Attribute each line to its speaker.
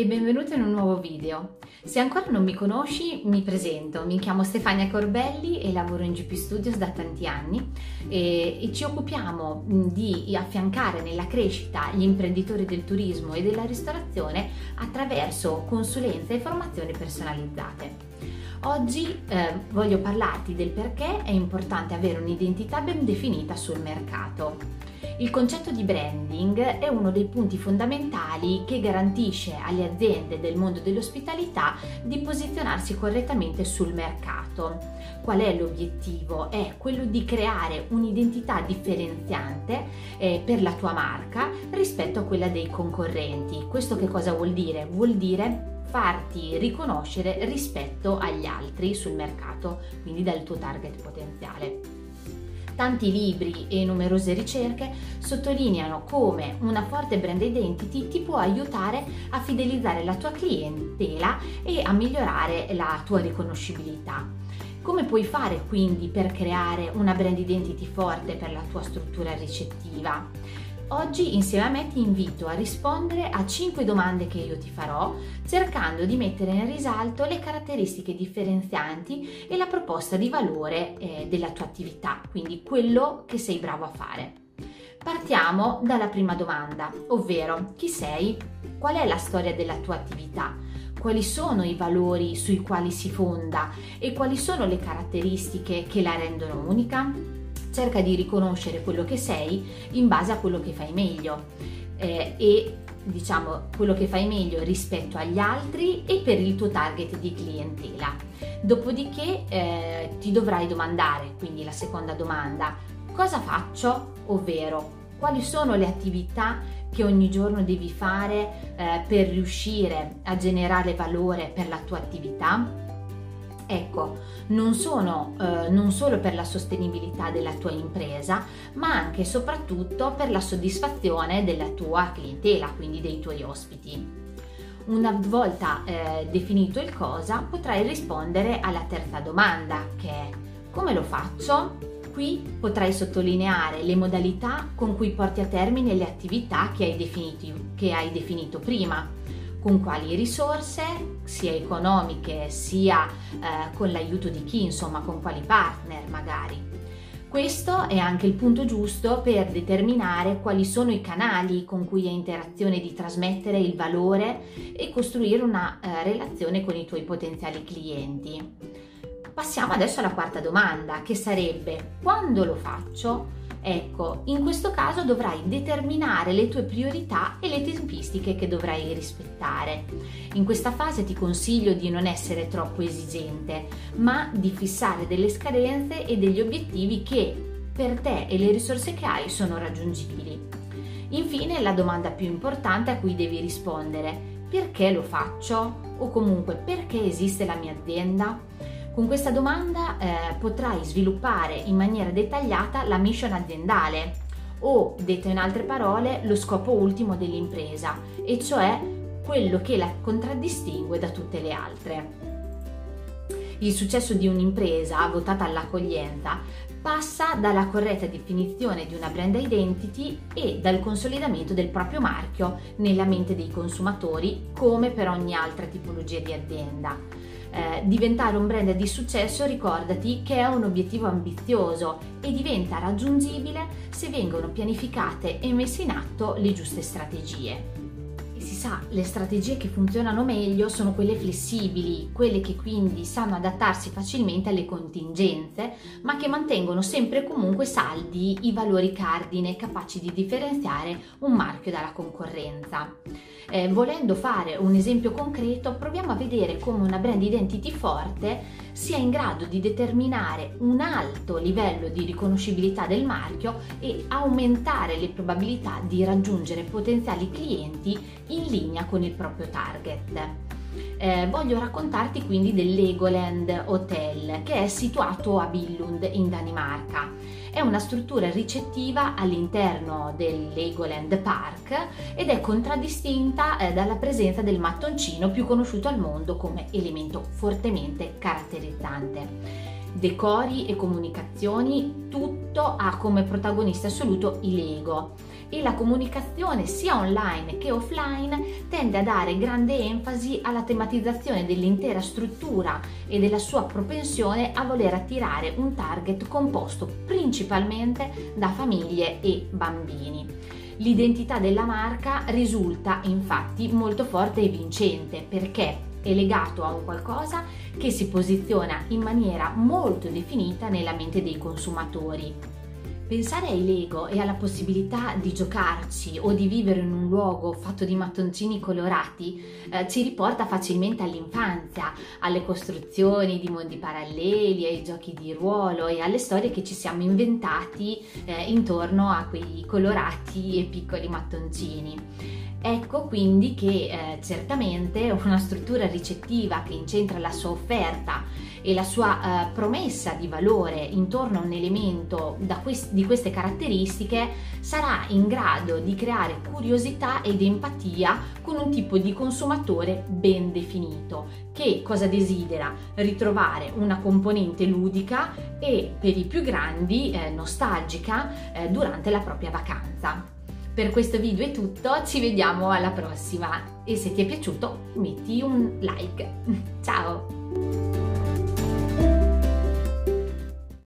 Speaker 1: e benvenuto in un nuovo video. Se ancora non mi conosci, mi presento. Mi chiamo Stefania Corbelli e lavoro in GP Studios da tanti anni e, e ci occupiamo di affiancare nella crescita gli imprenditori del turismo e della ristorazione attraverso consulenze e formazioni personalizzate. Oggi eh, voglio parlarti del perché è importante avere un'identità ben definita sul mercato. Il concetto di branding è uno dei punti fondamentali che garantisce alle aziende del mondo dell'ospitalità di posizionarsi correttamente sul mercato. Qual è l'obiettivo? È quello di creare un'identità differenziante eh, per la tua marca rispetto a quella dei concorrenti. Questo che cosa vuol dire? Vuol dire farti riconoscere rispetto agli altri sul mercato, quindi dal tuo target potenziale. Tanti libri e numerose ricerche sottolineano come una forte brand identity ti può aiutare a fidelizzare la tua clientela e a migliorare la tua riconoscibilità. Come puoi fare quindi per creare una brand identity forte per la tua struttura ricettiva? Oggi insieme a me ti invito a rispondere a 5 domande che io ti farò, cercando di mettere in risalto le caratteristiche differenzianti e la proposta di valore eh, della tua attività, quindi quello che sei bravo a fare. Partiamo dalla prima domanda, ovvero chi sei? Qual è la storia della tua attività? Quali sono i valori sui quali si fonda e quali sono le caratteristiche che la rendono unica? Cerca di riconoscere quello che sei in base a quello che fai meglio eh, e diciamo quello che fai meglio rispetto agli altri e per il tuo target di clientela. Dopodiché eh, ti dovrai domandare, quindi la seconda domanda, cosa faccio? Ovvero quali sono le attività che ogni giorno devi fare eh, per riuscire a generare valore per la tua attività? Ecco, non sono eh, non solo per la sostenibilità della tua impresa, ma anche e soprattutto per la soddisfazione della tua clientela, quindi dei tuoi ospiti. Una volta eh, definito il cosa, potrai rispondere alla terza domanda, che è come lo faccio? Qui potrai sottolineare le modalità con cui porti a termine le attività che hai definito, che hai definito prima con quali risorse, sia economiche sia eh, con l'aiuto di chi, insomma con quali partner magari. Questo è anche il punto giusto per determinare quali sono i canali con cui hai interazione di trasmettere il valore e costruire una eh, relazione con i tuoi potenziali clienti. Passiamo adesso alla quarta domanda, che sarebbe quando lo faccio? Ecco, in questo caso dovrai determinare le tue priorità e le tempistiche che dovrai rispettare. In questa fase ti consiglio di non essere troppo esigente, ma di fissare delle scadenze e degli obiettivi che per te e le risorse che hai sono raggiungibili. Infine, la domanda più importante a cui devi rispondere, perché lo faccio? O comunque perché esiste la mia azienda? Con questa domanda eh, potrai sviluppare in maniera dettagliata la mission aziendale o, detto in altre parole, lo scopo ultimo dell'impresa, e cioè quello che la contraddistingue da tutte le altre. Il successo di un'impresa votata all'accoglienza passa dalla corretta definizione di una brand identity e dal consolidamento del proprio marchio nella mente dei consumatori come per ogni altra tipologia di azienda eh, diventare un brand di successo ricordati che è un obiettivo ambizioso e diventa raggiungibile se vengono pianificate e messe in atto le giuste strategie. Sa, le strategie che funzionano meglio sono quelle flessibili, quelle che quindi sanno adattarsi facilmente alle contingenze, ma che mantengono sempre comunque saldi i valori cardine capaci di differenziare un marchio dalla concorrenza. Eh, volendo fare un esempio concreto, proviamo a vedere come una brand identity forte sia in grado di determinare un alto livello di riconoscibilità del marchio e aumentare le probabilità di raggiungere potenziali clienti in linea con il proprio target. Eh, voglio raccontarti quindi del Legoland Hotel che è situato a Billund in Danimarca. È una struttura ricettiva all'interno del Legoland Park ed è contraddistinta eh, dalla presenza del mattoncino più conosciuto al mondo come elemento fortemente caratterizzante decori e comunicazioni, tutto ha come protagonista assoluto i Lego e la comunicazione sia online che offline tende a dare grande enfasi alla tematizzazione dell'intera struttura e della sua propensione a voler attirare un target composto principalmente da famiglie e bambini. L'identità della marca risulta infatti molto forte e vincente perché è legato a un qualcosa che si posiziona in maniera molto definita nella mente dei consumatori. Pensare ai Lego e alla possibilità di giocarci o di vivere in un luogo fatto di mattoncini colorati eh, ci riporta facilmente all'infanzia, alle costruzioni di mondi paralleli, ai giochi di ruolo e alle storie che ci siamo inventati eh, intorno a quei colorati e piccoli mattoncini. Ecco quindi che eh, certamente una struttura ricettiva che incentra la sua offerta e la sua eh, promessa di valore intorno a un elemento quest- di queste caratteristiche sarà in grado di creare curiosità ed empatia con un tipo di consumatore ben definito che cosa desidera? Ritrovare una componente ludica e per i più grandi eh, nostalgica eh, durante la propria vacanza. Per questo video è tutto, ci vediamo alla prossima e se ti è piaciuto metti un like. Ciao!